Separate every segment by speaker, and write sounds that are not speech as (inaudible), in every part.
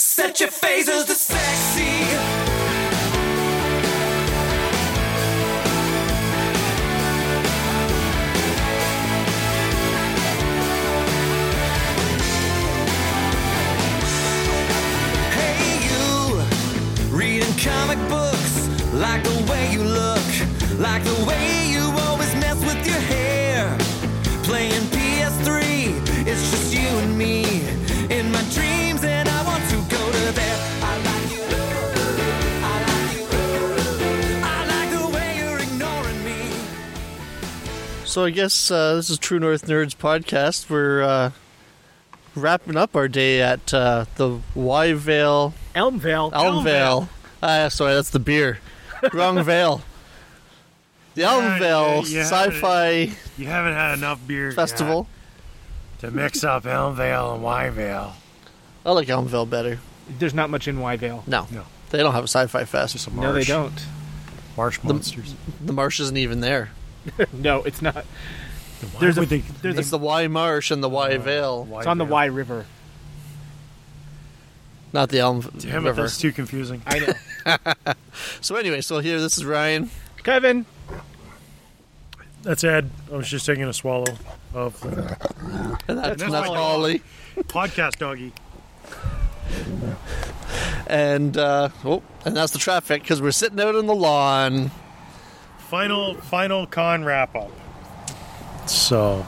Speaker 1: Set your phasers to sexy. Hey, you reading comic books, like the way you look, like the
Speaker 2: So I guess uh, this is True North Nerds podcast. We're uh, wrapping up our day at uh, the Wyevale
Speaker 3: Elmvale.
Speaker 2: Elmvale. Ah, sorry, that's the beer. Wrong Vale. The Elmvale
Speaker 4: yeah, yeah.
Speaker 2: Sci-Fi
Speaker 4: You haven't had enough beer
Speaker 2: Festival.
Speaker 4: yet to mix up Elmvale and Wyevale.
Speaker 2: I like Elmvale better.
Speaker 3: There's not much in Wyevale.
Speaker 2: No,
Speaker 4: No.
Speaker 2: they don't have a Sci-Fi Fest.
Speaker 4: Just a
Speaker 3: No, they don't.
Speaker 4: Marsh monsters.
Speaker 2: The marsh isn't even there. (laughs)
Speaker 3: No, it's not.
Speaker 4: Why
Speaker 3: There's a-
Speaker 4: they-
Speaker 3: there's
Speaker 2: It's the Wye Marsh and the Wye Vale,
Speaker 3: It's on the
Speaker 4: Vale?
Speaker 3: Wye River.
Speaker 2: not the Elm
Speaker 4: Damn it,
Speaker 2: River.
Speaker 4: that's too confusing.
Speaker 3: I know. (laughs)
Speaker 2: So anyway, so here, this is Ryan.
Speaker 3: Kevin.
Speaker 4: That's Ed. I was just taking a swallow of the
Speaker 2: And that's,
Speaker 4: That's
Speaker 2: that's
Speaker 4: my
Speaker 2: Ollie.
Speaker 4: podcast doggy.
Speaker 2: And uh, oh, and that's the traffic because we're sitting out on the lawn.
Speaker 4: Final, final con wrap up. So,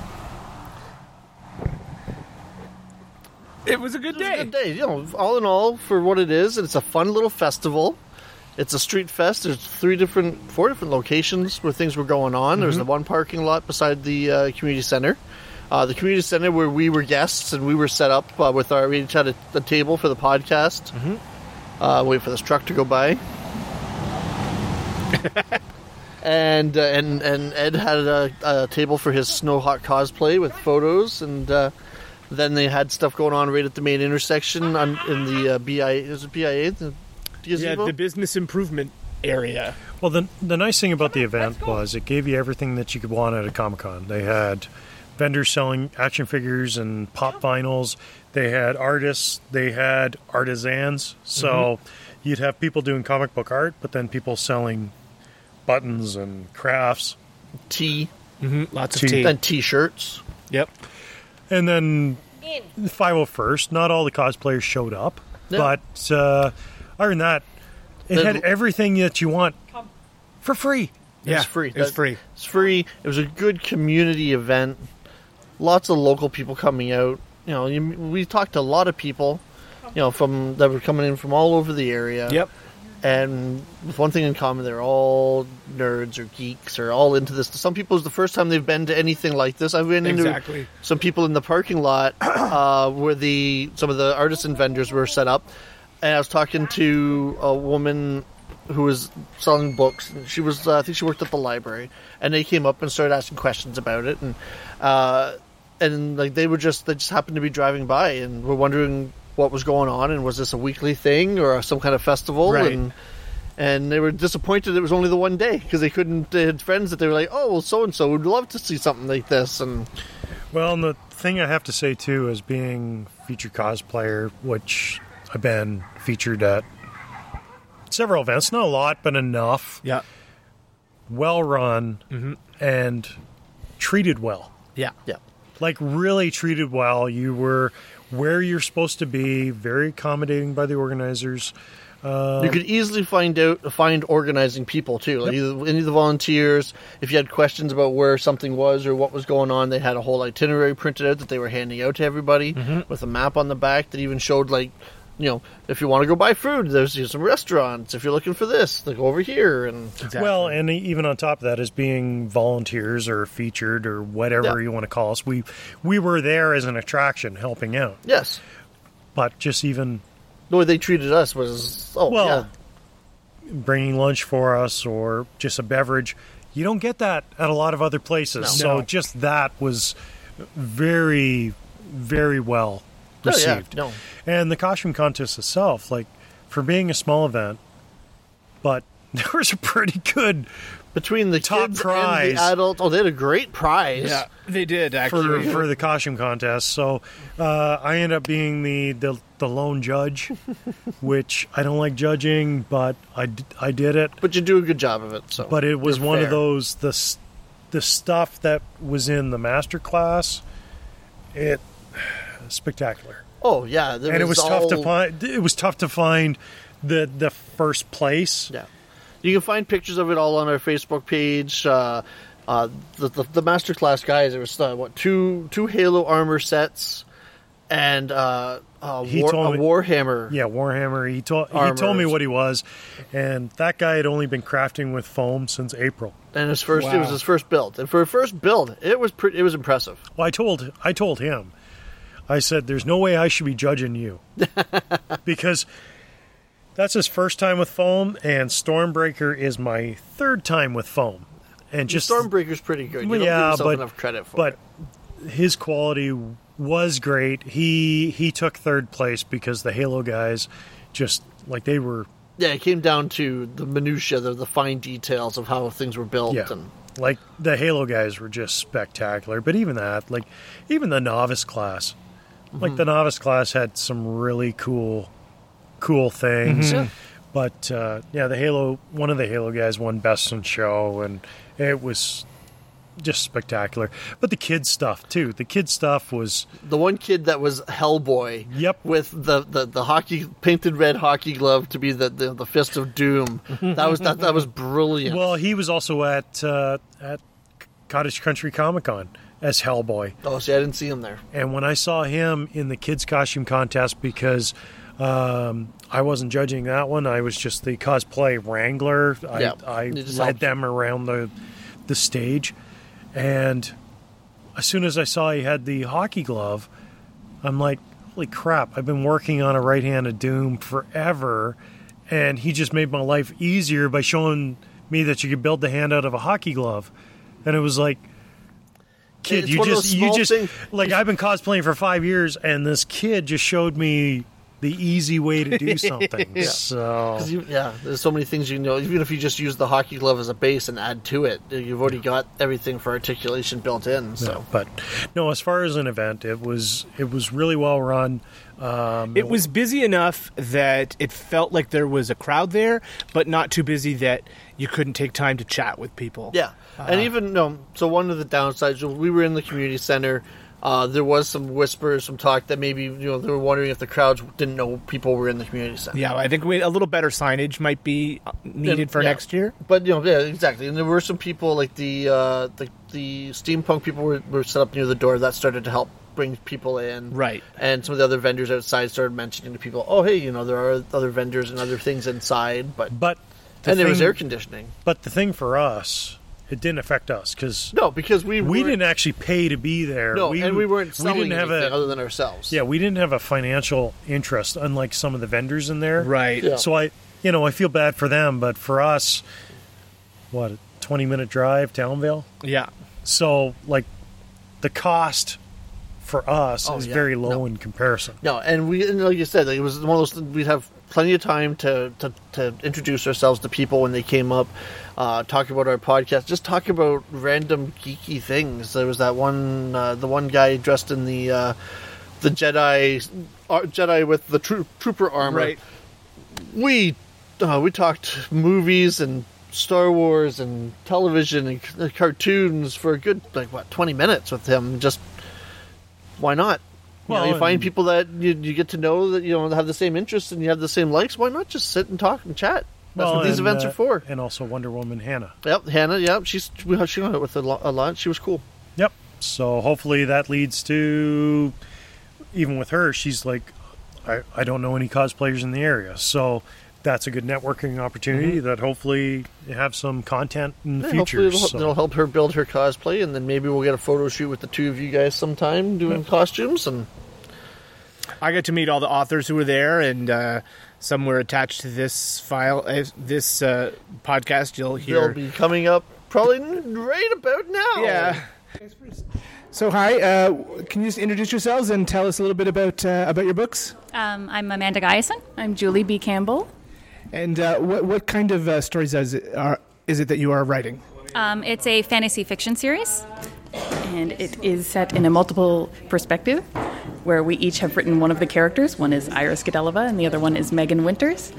Speaker 3: It was a good
Speaker 2: It was a
Speaker 3: day.
Speaker 2: good day. You know, all in all, for what it is, it's a fun little festival. It's a street fest. There's three different, four different locations where things were going on. There's the one parking lot beside the uh, community center. Uh, the community center where we were guests and we were set up uh, with our. We each had a, a table for the podcast. Uh, wait for this truck to go by. (laughs) and uh, and and Ed had a, a table for his Snowhawk cosplay with photos and. Uh, then they had stuff going on right at the main intersection on, in the uh, BIA. Is it BIA? The
Speaker 3: Yeah,
Speaker 2: gazebo?
Speaker 3: the business improvement area.
Speaker 4: well, the the nice thing about the event was it gave you everything that you could want at a Comic Con. They had vendors selling action figures and pop vinyls. They had artists. They had artisans. So you'd have people doing comic book art, but then people selling buttons and crafts.
Speaker 2: tea
Speaker 3: Mm-hmm. Lots of
Speaker 4: Tea.
Speaker 3: tea.
Speaker 2: and T-shirts.
Speaker 3: Yep.
Speaker 4: And then 501st, not all the cosplayers showed up,
Speaker 2: No.
Speaker 4: but uh, other than that, it
Speaker 2: The-
Speaker 4: had everything that you want for free.
Speaker 3: Yeah,
Speaker 2: It's free.
Speaker 3: It was free.
Speaker 2: It's free. It was a good community event. Lots of local people coming out. You know, you, we talked to a lot of people. You know, from that were coming in from all over the area.
Speaker 3: Yep.
Speaker 2: And with one thing in common, they're all nerds or geeks or all into this. Some people it's the first time they've been to anything like this. I've been into
Speaker 3: Exactly.
Speaker 2: some people in the parking lot (clears throat) uh, where the some of the artisan vendors were set up, and I was talking to a woman who was selling books. And she was, uh, I think, she worked at the library, and they came up and started asking questions about it, and uh, and like they were just they just happened to be driving by and were wondering what was going on, and was this a weekly thing or some kind of festival,
Speaker 3: Right.
Speaker 2: and. And they were disappointed it was only the one day because they couldn't. They had friends that they were like, "Oh, well, so and so would love to see something like this." And
Speaker 4: Well, and the thing I have to say too is being featured cosplayer, which I've been featured at several events, not a lot, but enough.
Speaker 3: Yeah.
Speaker 4: Well run mm-hmm. and treated well.
Speaker 3: Yeah.
Speaker 2: yeah,
Speaker 4: like really treated well. You were where you're supposed to be, very accommodating by the organizers.
Speaker 2: you could easily find out find organizing people too. Like either, any of the volunteers, if you had questions about where something was or what was going on, they had a whole itinerary printed out that they were handing out to everybody mm-hmm. with a map on the back that even showed like, you know, if you want to go buy food, there's here's some restaurants. If you're looking for this, like over here and
Speaker 3: Exactly.
Speaker 4: Well, and even on top of that, as being volunteers or featured or whatever
Speaker 2: Yeah.
Speaker 4: you want to call us, we we were there as an attraction, helping out.
Speaker 2: yes,
Speaker 4: But just even
Speaker 2: the way they treated us was oh
Speaker 4: well,
Speaker 2: yeah.
Speaker 4: bringing lunch for us or just a beverage, you don't get that at a lot of other places.
Speaker 2: No.
Speaker 4: So
Speaker 3: No.
Speaker 4: just that was very, very well
Speaker 2: Oh, yeah,
Speaker 4: received.
Speaker 2: no.
Speaker 4: And the costume contest itself, like for being a small event, but (laughs) there was a pretty good
Speaker 2: Between the
Speaker 4: Top
Speaker 2: kids
Speaker 4: prize.
Speaker 2: and the adults, oh, they had a great prize.
Speaker 3: Yeah, they did actually.
Speaker 4: for the costume contest. So uh, I end up being the, the the lone judge, (laughs) which I don't like judging, but I, I did it.
Speaker 2: But you do a good job of it. So,
Speaker 4: But it was
Speaker 2: you're
Speaker 4: one of those the the stuff that was in the master class. It spectacular,
Speaker 2: Oh yeah,
Speaker 4: and it was tough to find. It was tough to find the the first place.
Speaker 2: Yeah, you can find pictures of it all on our Facebook page. Uh, uh, the, the the masterclass guys. There was uh, what two two Halo armor sets and uh, uh,
Speaker 4: He
Speaker 2: war,
Speaker 4: told
Speaker 2: a
Speaker 4: me-
Speaker 2: Warhammer.
Speaker 4: Yeah, Warhammer. He told he told me what he was, and that guy had only been crafting with foam since April.
Speaker 2: and his first it was his first build. And for a first build, it was pretty. It was impressive.
Speaker 4: Well, I told I told him, I said, "There's no way I should be judging you," (laughs) because that's his first time with foam, and Stormbreaker is my third time with foam, and just
Speaker 2: Stormbreaker's pretty good. You
Speaker 4: yeah,
Speaker 2: give
Speaker 4: but
Speaker 2: enough credit for
Speaker 4: but
Speaker 2: it.
Speaker 4: his quality was great. He he took third place because the Halo guys just like they were
Speaker 2: Yeah, it came down to the minutia, the, the fine details of how things were built.
Speaker 4: yeah.
Speaker 2: And
Speaker 4: Like the Halo guys were just spectacular, but even that, like even the novice class, like the novice class had some really cool, cool things.
Speaker 2: Yeah.
Speaker 4: But uh, yeah, the Halo, one of the Halo guys won best in show, and it was just spectacular. But the kids stuff too. The kids stuff was
Speaker 2: the one kid that was Hellboy.
Speaker 4: Yep.
Speaker 2: With the, the, the hockey painted red hockey glove to be the, the, the fist of doom. That was that, that was brilliant.
Speaker 4: well. He was also at uh, at Cottage Country Comic Con as Hellboy.
Speaker 2: oh, see, I didn't see him there.
Speaker 4: And when I saw him in the kids' costume contest, because um, I wasn't judging that one, I was just the cosplay wrangler. I,
Speaker 2: Yeah,
Speaker 4: I led them around the the stage, and as soon as I saw he had the hockey glove, I'm like, "Holy crap! I've been working on a right hand of Doom forever." And he just made my life easier by showing me that you could build the hand out of a hockey glove, and it was like, kid,
Speaker 2: It's
Speaker 4: you just you just like I've been cosplaying for five years, and this kid just showed me the easy way to do (laughs) something. So
Speaker 2: 'Cause you- yeah, there's so many things you know. Even if you just use the hockey glove as a base and add to it, you've already got everything for articulation built in. So
Speaker 4: but no, as far as an event, it was it was really well run. Um,
Speaker 3: It was busy enough that it felt like there was a crowd there, but not too busy that you couldn't take time to chat with people.
Speaker 2: Yeah, and even no. So one of the downsides, we were in the community center. Uh, there was some whispers, some talk that maybe you know they were wondering if the crowds didn't know people were in the community center.
Speaker 3: Yeah, I think we, a little better signage might be uh, needed for
Speaker 2: Yeah.
Speaker 3: next year.
Speaker 2: But you know, yeah, exactly. And there were some people like the uh, the the steampunk people were, were set up near the door that started to help bring people in.
Speaker 3: Right.
Speaker 2: And some of the other vendors outside started mentioning to people, "Oh, hey, you know, there are other vendors and other things inside." But
Speaker 4: but the
Speaker 2: and there was air conditioning.
Speaker 4: But the thing for us, it didn't affect us because
Speaker 2: No, because we
Speaker 4: we didn't actually pay to be there.
Speaker 2: No, and we weren't selling
Speaker 4: we didn't have
Speaker 2: anything
Speaker 4: a
Speaker 2: other than ourselves.
Speaker 4: yeah we didn't have a financial interest unlike some of the vendors in there.
Speaker 3: Right.
Speaker 2: Yeah.
Speaker 4: So I you know I feel bad for them, but for us, what a twenty minute drive to Elmvale.
Speaker 3: Yeah.
Speaker 4: So like the cost for us
Speaker 2: Oh,
Speaker 4: is
Speaker 2: yeah.
Speaker 4: very low
Speaker 2: No.
Speaker 4: in comparison.
Speaker 2: No, and we, and like you said, like, it was one of those. We'd have plenty of time to, to, to introduce ourselves to people when they came up, uh, talk about our podcast, just talk about random geeky things. There was that one, uh, the one guy dressed in the uh, the Jedi uh, Jedi with the tro- trooper armor.
Speaker 3: Right.
Speaker 2: We uh, we talked movies and Star Wars and television and c- cartoons for a good like what twenty minutes with him. Just why not? You, know,
Speaker 4: Well,
Speaker 2: you find people that you, you get to know that you know have the same interests and you have the same likes. Why not just sit and talk and chat? That's
Speaker 4: Well,
Speaker 2: what these
Speaker 4: and,
Speaker 2: events
Speaker 4: uh,
Speaker 2: are for.
Speaker 4: And also Wonder Woman Hannah.
Speaker 2: Yep, Hannah. Yep, she's we she went with a lot, a lot. She was cool.
Speaker 4: Yep. So hopefully that leads to even with her, she's like, I, I don't know any cosplayers in the area, so that's a good networking opportunity that hopefully have some content in the
Speaker 2: Yeah,
Speaker 4: future.
Speaker 2: hopefully it'll,
Speaker 4: so-
Speaker 2: it'll help her build her cosplay, and then maybe we'll get a photo shoot with the two of you guys sometime doing costumes. And
Speaker 3: I got to meet all the authors who were there, and uh, some were attached to this file, uh, this uh, podcast. You'll
Speaker 2: they'll be coming up probably right about now.
Speaker 3: Yeah. So hi, uh, can you just introduce yourselves and tell us a little bit about uh, about your books?
Speaker 5: Um, I'm Amanda Geisen.
Speaker 6: I'm Julie B. Campbell.
Speaker 3: And uh, what what kind of uh, stories is it, are, is it that you are writing?
Speaker 5: Um, it's a fantasy fiction series.
Speaker 6: and it is set in a multiple perspective where we each have written one of the characters. One is Iris Godelova, and the other one is Megan Winters.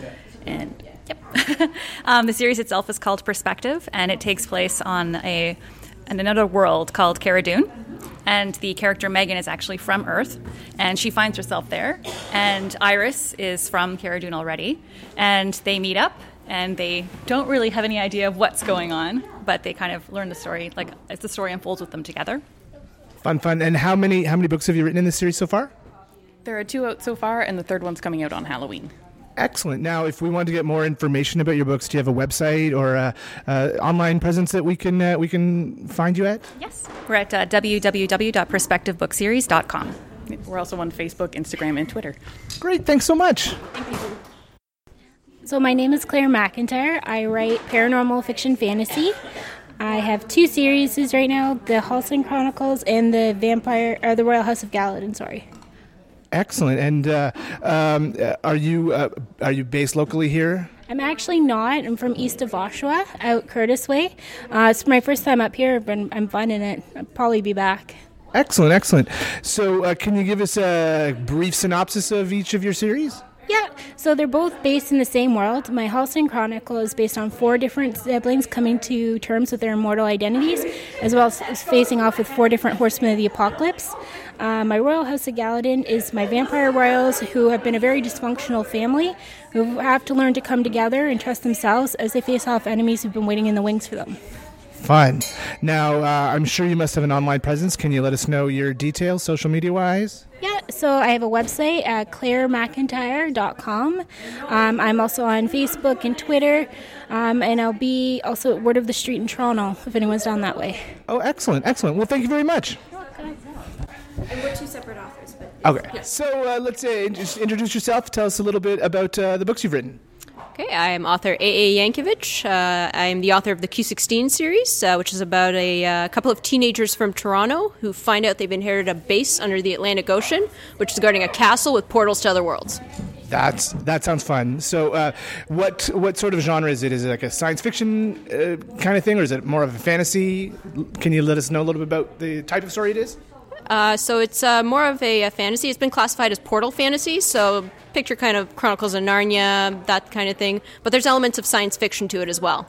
Speaker 6: And
Speaker 5: Yep. (laughs) um, the series itself is called Perspective, and it takes place on a in another world called Cara Dune. And the character Megan is actually from Earth, and she finds herself there. And Iris is from Cara Dune already, and they meet up, and they don't really have any idea of what's going on, but they kind of learn the story like as the story unfolds with them together.
Speaker 3: Fun, fun. And how many how many books have you written in this series so far?
Speaker 6: there are two out so far, and the third one's coming out on Halloween.
Speaker 3: Excellent. Now, if we want to get more information about your books, do you have a website or a, a online presence that we can uh, we can find you at?
Speaker 5: Yes. We're at uh, www.perspectivebookseries.com.
Speaker 6: We're also on Facebook, Instagram, and Twitter.
Speaker 3: Great. Thanks so much.
Speaker 7: So, my name is Claire McIntyre. I write paranormal fiction fantasy. I have two series right now the Halcyon Chronicles and the Vampire, or the Royal House of Gallatin, sorry.
Speaker 3: Excellent. And uh, um, uh, are you uh, are you based locally here?
Speaker 7: I'm actually not. I'm from east of Oshawa, out Courtice Way. Uh, it's my first time up here, but I'm finding it. I'll probably be back.
Speaker 3: Excellent, excellent. So, uh, can you give us a brief synopsis of each of your series?
Speaker 7: Yeah, so they're both based in the same world. My Halcyon Chronicle is based on four different siblings coming to terms with their immortal identities, as well as facing off with four different horsemen of the apocalypse. Uh, my Royal House of Gallatin is my vampire royals who have been a very dysfunctional family who have to learn to come together and trust themselves as they face off enemies who've been waiting in the wings for them.
Speaker 3: Fun. Now, uh, I'm sure you must have an online presence. Can you let us know your details, social media wise?
Speaker 7: Yeah, so I have a website at clairemcintyre.com. Um, I'm also on Facebook and Twitter, um, and I'll be also at Word of the Street in Toronto if anyone's down that way.
Speaker 3: Oh, excellent, excellent. Well, thank you very much.
Speaker 7: And we're two separate authors, but.
Speaker 3: Okay. So, uh, let's uh, introduce yourself. Tell us a little bit about uh, the books you've written.
Speaker 8: Okay, I am author A.A. Jankiewicz. Uh, I am the author of the Q16 series, uh, which is about a uh, couple of teenagers from Toronto who find out they've inherited a base under the Atlantic Ocean, which is guarding a castle with portals to other worlds.
Speaker 3: That's that sounds fun. So, uh, what what sort of genre is it? Is it like a science fiction uh, kind of thing, or is it more of a fantasy? Can you let us know a little bit about the type of story it is?
Speaker 8: Uh, so it's uh, more of a, a fantasy. It's been classified as portal fantasy, so picture kind of Chronicles of Narnia, that kind of thing. But there's elements of science fiction to it as well.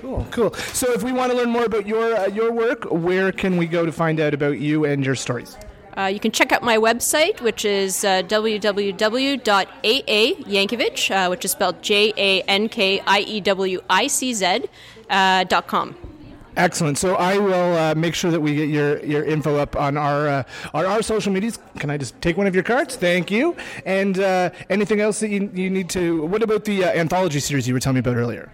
Speaker 3: Cool, cool. So, if we want to learn more about your uh, your work, where can we go to find out about you and your stories?
Speaker 8: Uh, you can check out my website, which is uh, www.aajankiewicz, uh, which is spelled J A N K I E W I C Z, uh, dot com.
Speaker 3: Excellent. So I will uh, make sure that we get your, your info up on our, uh, on our social medias. Can I just take one of your cards? Thank you. And uh, anything else that you, you need to? What about the uh, anthology series you were telling me about earlier?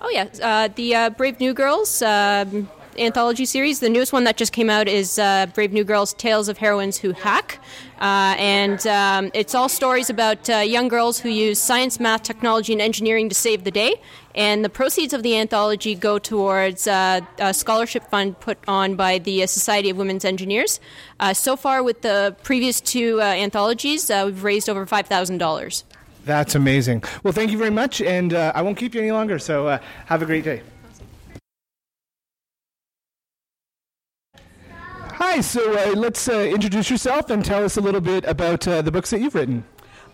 Speaker 8: Oh yeah, uh, the uh, Brave New Girls um, anthology series. The newest one that just came out is uh, Brave New Girls: Tales of Heroines Who Hack, uh, and um, it's all stories about uh, young girls who use science, math, technology, and engineering to save the day. And the proceeds of the anthology go towards uh, a scholarship fund put on by the uh, Society of Women's Engineers. Uh, so far, with the previous two uh, anthologies, uh, we've raised over five thousand dollars.
Speaker 3: That's amazing. Well, thank you very much, and uh, I won't keep you any longer. So uh, have a great day. Hi. So uh, let's uh, introduce yourself and tell us a little bit about uh, the books that you've written.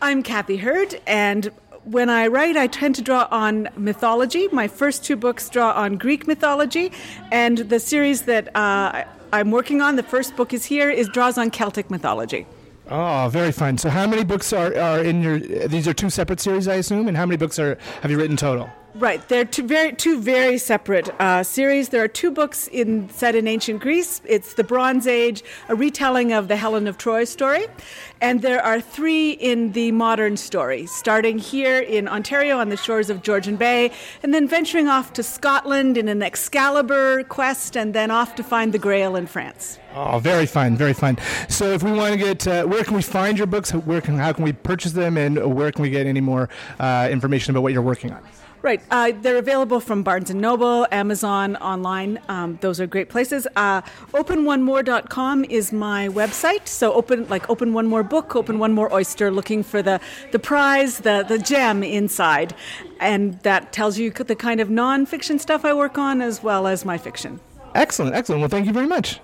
Speaker 9: I'm Kathy Hurd, and when I write, I tend to draw on mythology. My first two books draw on Greek mythology, and the series that uh, I'm working on, the first book is here, is draws on Celtic mythology.
Speaker 3: Oh, very fun. So, how many books are, are in your? These are two separate series, I assume. And how many books are have you written total?
Speaker 9: Right, they're two very two very separate uh, series. There are two books in set in ancient Greece. It's the Bronze Age, a retelling of the Helen of Troy story, and there are three in the modern story, starting here in Ontario on the shores of Georgian Bay, and then venturing off to Scotland in an Excalibur quest, and then off to find the Grail in France.
Speaker 3: Oh, very fun, very fun. So, if we want to get, uh, where can we find your books? Where can, how can we purchase them, and where can we get any more uh, information about what you're working on?
Speaker 9: Right. Uh, they're available from Barnes & Noble, Amazon, online. Um, those are great places. Uh, OpenOneMore.com is my website. So open like open one more book, open one more oyster, looking for the, the prize, the, the gem inside. And that tells you the kind of nonfiction stuff I work on as well as my fiction.
Speaker 3: Excellent, excellent. Well, thank you very much.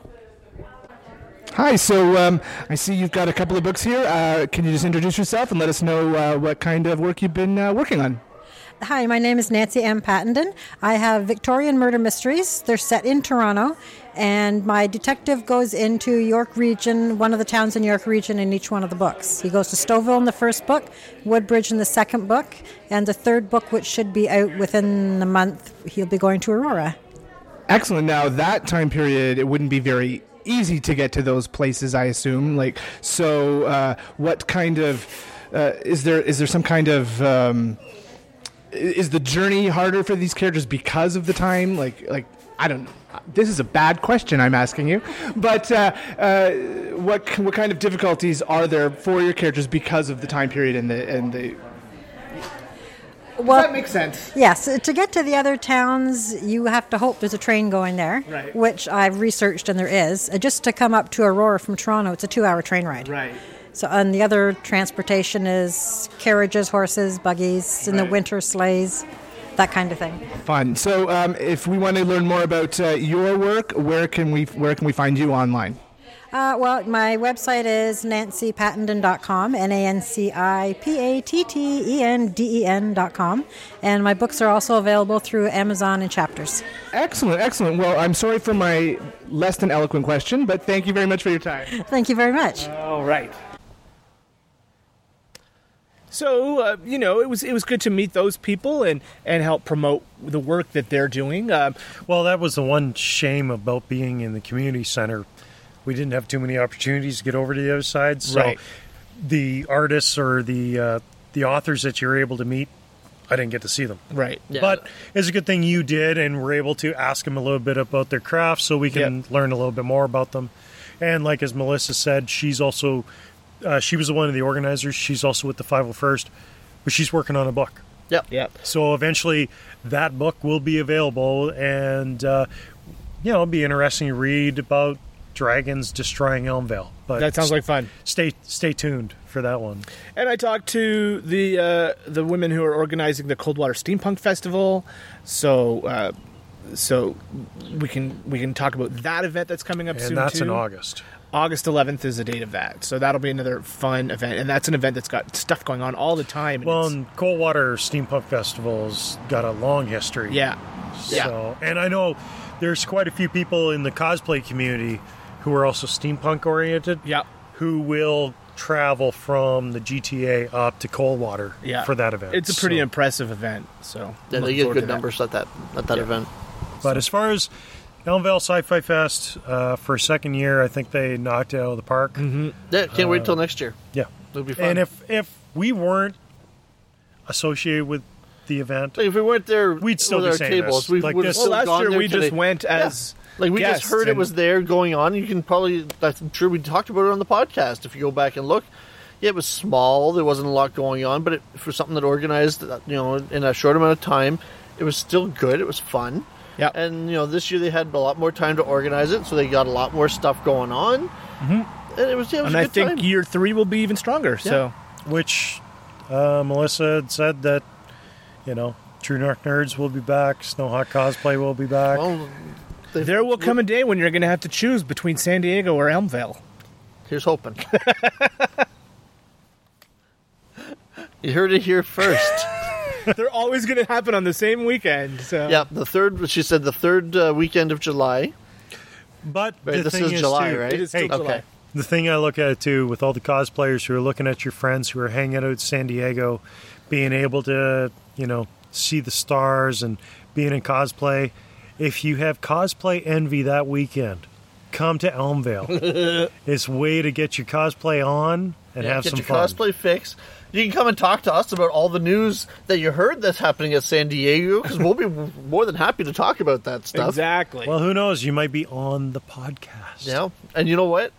Speaker 3: Hi, so um, I see you've got a couple of books here. Uh, can you just introduce yourself and let us know uh, what kind of work you've been uh, working on?
Speaker 10: Hi, my name is Nancy M. Pattenden. I have Victorian murder mysteries. They're set in Toronto, and my detective goes into York Region, one of the towns in York Region, in each one of the books. He goes to Stouffville in the first book, Woodbridge in the second book, and the third book, which should be out within the month, he'll be going to Aurora.
Speaker 3: Excellent. Now, that time period, it wouldn't be very easy to get to those places, I assume. Like, so uh, what kind of uh, is there? Is there some kind of um, is the journey harder for these characters because of the time? Like, like I don't know. This is a bad question I'm asking you, but uh, uh, what what kind of difficulties are there for your characters because of the time period and the and the?
Speaker 10: Well,
Speaker 3: that make sense?
Speaker 10: Yes, to get to the other towns, you have to hope there's a train going there,
Speaker 3: Right.
Speaker 10: which I've researched and there is. Uh, Just to come up to Aurora from Toronto, it's a two-hour train ride.
Speaker 3: Right.
Speaker 10: So, and the other transportation is carriages, horses, buggies, in the winter sleighs, that kind of thing.
Speaker 3: Fun. So, um, if we want to learn more about uh, your work, where can we where can we find you online?
Speaker 10: Uh, well, my website is nancypattenden.com, N A N C I P A T T E N D E N.com. And my books are also available through Amazon and chapters.
Speaker 3: Excellent, excellent. Well, I'm sorry for my less than eloquent question, but thank you very much for your time.
Speaker 10: Thank you very much.
Speaker 3: All right. So uh, you know, it was it was good to meet those people and and help promote the work that they're doing. Um,
Speaker 4: Well, that was the one shame about being in the community center. We didn't have too many opportunities to get over to the other side. So
Speaker 3: Right.
Speaker 4: the artists or the uh, the authors that you're able to meet, I didn't get to see them.
Speaker 3: right.
Speaker 4: But it's a good thing you did, and we're able to ask them a little bit about their craft, so we can
Speaker 3: Yep.
Speaker 4: learn a little bit more about them. And like as Melissa said, she's also uh, she was one of the organizers. She's also with the 501st, but she's working on a book.
Speaker 2: Yep.
Speaker 3: Yep.
Speaker 4: So eventually, that book will be available, and uh, you know, it'll be interesting to read about dragons destroying Elmvale. But
Speaker 3: That sounds like fun.
Speaker 4: stay stay tuned for that one.
Speaker 3: And I talked to the uh, the women who are organizing the Coldwater Steampunk Festival, so uh, so we can we can talk about that event that's coming up
Speaker 4: And
Speaker 3: soon
Speaker 4: that's
Speaker 3: too.
Speaker 4: in August.
Speaker 3: August 11th is the date of that, so that'll be another fun event, and that's an event that's got stuff going on all the time. and
Speaker 4: Well,
Speaker 3: it's-
Speaker 4: and Coldwater Steampunk Festival's got a long history.
Speaker 3: yeah,
Speaker 4: So, and I know there's quite a few people in the cosplay community who are also steampunk oriented.
Speaker 3: Yeah.
Speaker 4: Who will travel from the GTA up to Coldwater
Speaker 3: yeah,
Speaker 4: for that event.
Speaker 3: It's a pretty
Speaker 4: So-
Speaker 3: impressive event. So
Speaker 2: Yeah, they get
Speaker 3: forward to
Speaker 2: good
Speaker 3: that.
Speaker 2: numbers at that at that
Speaker 3: Yeah.
Speaker 2: event.
Speaker 4: But as far as Elmvale Sci-Fi Fest uh, for a second year, I think they knocked it out of the park.
Speaker 3: Mm-hmm.
Speaker 2: Yeah, can't wait till next year.
Speaker 4: Yeah,
Speaker 2: It'll be fun.
Speaker 4: and if if we weren't associated with the event,
Speaker 2: Like, if we weren't there,
Speaker 4: We'd still
Speaker 2: with
Speaker 4: be
Speaker 2: our
Speaker 4: saying
Speaker 2: tables,
Speaker 4: this.
Speaker 2: we
Speaker 4: Like
Speaker 2: would have
Speaker 4: this-
Speaker 2: still
Speaker 3: Well, last
Speaker 2: gone
Speaker 3: year
Speaker 2: there
Speaker 3: we just went as
Speaker 2: Like we just heard it was there going on. You can probably, I'm sure we talked about it on the podcast. If you go back and look, yeah, it was small. There wasn't a lot going on, but it, for something that organized, uh, you know, in a short amount of time, it was still good. It was fun.
Speaker 3: Yeah.
Speaker 2: And you know, this year they had a lot more time to organize it, so they got a lot more stuff going on. Mm-hmm. And it was, yeah, it was
Speaker 3: and
Speaker 2: a
Speaker 3: I
Speaker 2: good
Speaker 3: think
Speaker 2: time.
Speaker 3: year three will be even stronger. So
Speaker 4: which uh, Melissa had said that you know True North Nerds will be back, Snowhawk Cosplay will be back.
Speaker 2: well,
Speaker 3: there will come a day when you're going to have to choose between San Diego or Elmvale.
Speaker 2: Here's hoping. (laughs) you heard it here first. (laughs) (laughs)
Speaker 3: They're always going to happen on the same weekend. So
Speaker 2: yeah, the third. She said the third uh, weekend of July.
Speaker 4: but
Speaker 2: Right,
Speaker 4: the
Speaker 2: this
Speaker 4: thing
Speaker 2: is
Speaker 4: is
Speaker 2: July,
Speaker 4: too,
Speaker 2: right?
Speaker 3: It is still
Speaker 4: Hey,
Speaker 3: July.
Speaker 2: okay.
Speaker 4: The thing I look at it too, with all the cosplayers who are looking at your friends who are hanging out in San Diego, being able to, you know, see the stars and being in cosplay. If you have cosplay envy that weekend, come to Elmvale. (laughs) it's way to get your cosplay on and
Speaker 2: Yeah,
Speaker 4: have
Speaker 2: get
Speaker 4: some
Speaker 2: your
Speaker 4: fun.
Speaker 2: cosplay fix. You can come and talk to us about all the news that you heard that's happening at San Diego because we'll be more than happy to talk about that stuff.
Speaker 3: Exactly.
Speaker 4: Well, who knows? You might be on the podcast.
Speaker 2: Yeah, and you know what?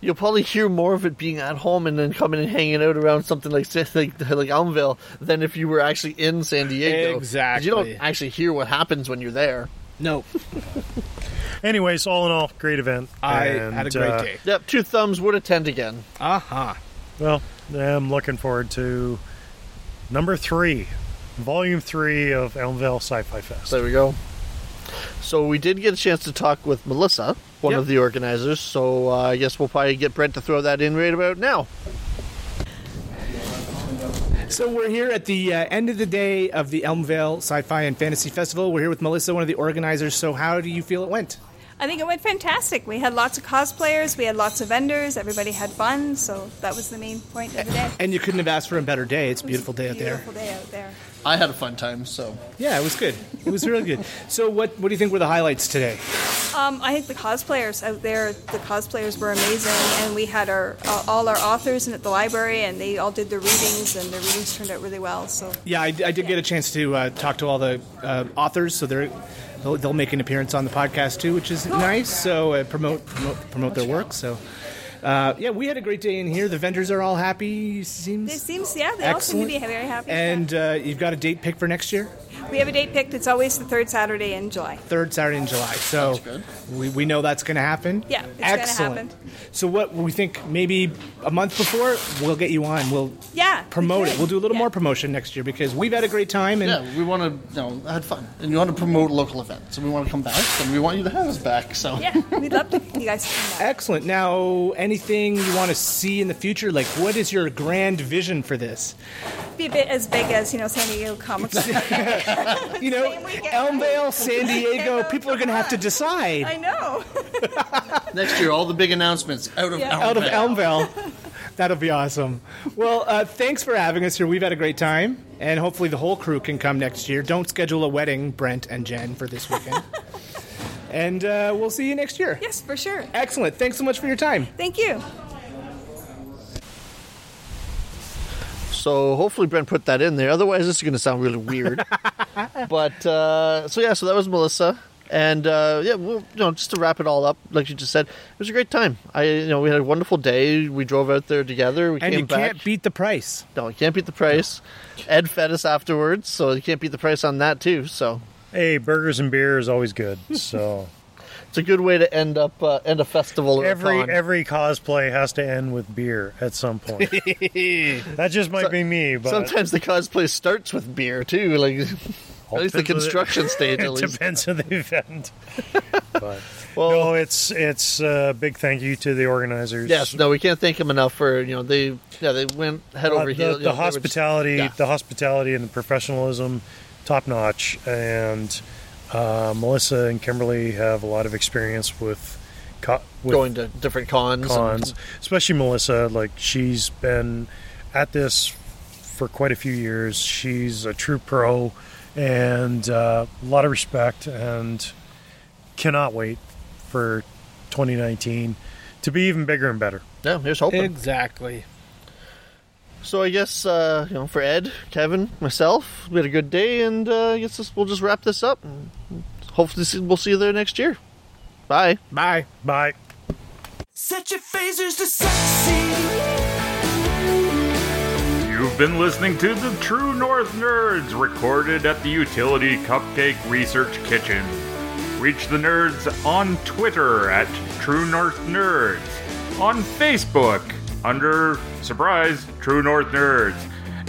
Speaker 2: you'll probably hear more of it being at home and then coming and hanging out around something like like like Elmvale than if you were actually in San Diego.
Speaker 3: Exactly.
Speaker 2: You don't actually hear what happens when you're there.
Speaker 3: No, (laughs)
Speaker 4: Anyways, all in all, great event.
Speaker 3: I
Speaker 4: And,
Speaker 3: had a great
Speaker 4: uh,
Speaker 3: day.
Speaker 2: Yep, two thumbs would attend again.
Speaker 3: Uh huh.
Speaker 4: Well, I'm looking forward to number three, volume three of Elmvale Sci-Fi Fest.
Speaker 2: There we go. So we did get a chance to talk with Melissa, one
Speaker 3: Yep.
Speaker 2: of the organizers. So uh, I guess we'll probably get Brent to throw that in right about now.
Speaker 3: So we're here at the uh, end of the day of the Elmvale Sci-Fi and Fantasy Festival. We're here with Melissa, one of the organizers. So how do you feel it went?
Speaker 11: I think it went fantastic. We had lots of cosplayers, we had lots of vendors, everybody had fun, so that was the main point of the day.
Speaker 3: And you couldn't have asked for a better day. It's a beautiful day out there.
Speaker 11: Beautiful day out there.
Speaker 2: I had a fun time. So
Speaker 3: Yeah, it was good. It was really good. So what what do you think were the highlights today?
Speaker 11: Um, I think the cosplayers out there, the cosplayers were amazing, and we had our uh, all our authors in at the library, and they all did their readings, and their readings turned out really well. So
Speaker 3: Yeah, I, I did get a chance to uh, talk to all the uh, authors, so they're they'll, they'll make an appearance on the podcast too, which is nice. So uh, promote promote promote their work. So. Uh, yeah, we had a great day in here. The vendors are all happy. Seems
Speaker 11: it seems, yeah, they all seem to be very happy.
Speaker 3: And uh, you've got a date picked for next year,
Speaker 11: we have a date picked. It's always the third Saturday in July.
Speaker 3: third Saturday in July. So we, we know that's going to happen.
Speaker 11: Yeah, it's
Speaker 3: excellent.
Speaker 11: happen.
Speaker 3: So what we think maybe a month before we'll get you on. We'll
Speaker 11: Yeah, we
Speaker 3: promote it. We'll do a little
Speaker 11: Yeah.
Speaker 3: more promotion next year because we've had a great time and
Speaker 2: yeah, we want to you know had fun and we want to promote local events and we want to come back and we want you to have us back. So
Speaker 11: Yeah, we'd love to you guys to come back.
Speaker 3: Excellent. Now, anything you want to see in the future? Like, what is your grand vision for this?
Speaker 11: Be a bit as big as you know San Diego Comic Con. (laughs) (laughs) (laughs)
Speaker 3: You know, Elmvale, San Diego. (laughs) People are going to have to decide
Speaker 11: I know. (laughs)
Speaker 2: next year, all the big announcements out of
Speaker 11: Yeah.
Speaker 3: out of
Speaker 2: Elmvale.
Speaker 3: Elmvale. That'll be awesome. Well, uh, thanks for having us here. We've had a great time, and hopefully the whole crew can come next year. Don't schedule a wedding, Brent and Jen, for this weekend. and uh, we'll see you next year.
Speaker 11: yes, for sure.
Speaker 3: Excellent. Thanks so much for your time.
Speaker 11: Thank you.
Speaker 2: So hopefully Brent put that in there. Otherwise, this is going to sound really weird. (laughs) but uh, so yeah, so that was Melissa, and uh, yeah, well, you know, just to wrap it all up, like you just said, it was a great time. I, you know, we had a wonderful day. We drove out there together. We
Speaker 3: And
Speaker 2: came
Speaker 3: you
Speaker 2: back.
Speaker 3: can't beat the price.
Speaker 2: no, you can't beat the price. Ed fed us afterwards, so you can't beat the price on that too. So
Speaker 4: Hey, burgers and beer is always good. So (laughs)
Speaker 2: it's a good way to end up uh, end a festival. or a
Speaker 4: every every cosplay has to end with beer at some point. (laughs) that just might be me, but
Speaker 2: Sometimes the cosplay starts with beer too, like (laughs) at least the
Speaker 4: Depends on the-
Speaker 2: construction (laughs) stage. At
Speaker 4: it
Speaker 2: least.
Speaker 4: depends on the event. but
Speaker 2: Well-
Speaker 4: no, it's it's a big thank you to the organizers.
Speaker 2: Yes, no, we can't thank them enough for you know they yeah they went head
Speaker 4: Uh,
Speaker 2: over
Speaker 4: the,
Speaker 2: heels.
Speaker 4: the
Speaker 2: know, were just-
Speaker 4: hospitality,
Speaker 2: yeah.
Speaker 4: the hospitality and the professionalism, top notch. And uh, Melissa and Kimberly have a lot of experience with, co- with
Speaker 2: going to different cons. and-
Speaker 4: cons, especially Melissa. Like she's been at this for quite a few years. She's a true pro, and uh, a lot of respect, and cannot wait for 2019 to be even bigger and better.
Speaker 2: yeah, here's hoping.
Speaker 3: Exactly.
Speaker 2: So I guess uh, you know for Ed, Kevin, myself, we had a good day, and uh, I guess this, we'll just wrap this up. And hopefully, see- we'll see you there next year. Bye.
Speaker 3: Bye.
Speaker 4: Bye.
Speaker 1: Set your phasers to sexy.
Speaker 12: You've been listening to the True North Nerds, recorded at the Utility Cupcake Research Kitchen. Reach the nerds on Twitter at True North Nerds, on Facebook under, surprise, True North Nerds,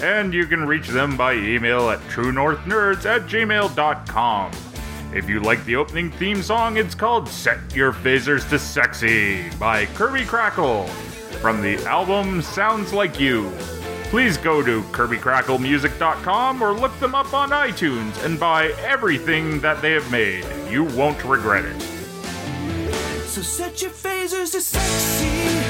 Speaker 12: and you can reach them by email at truenorthnerds at gmail.com. If you like the opening theme song, it's called Set Your Phasers to Sexy by Kirby Krackle from the album Sounds Like You. Please go to KirbyKrackleMusic.com or look them up on iTunes and buy everything that they have made. You won't regret it.
Speaker 1: So set your phasers to sexy.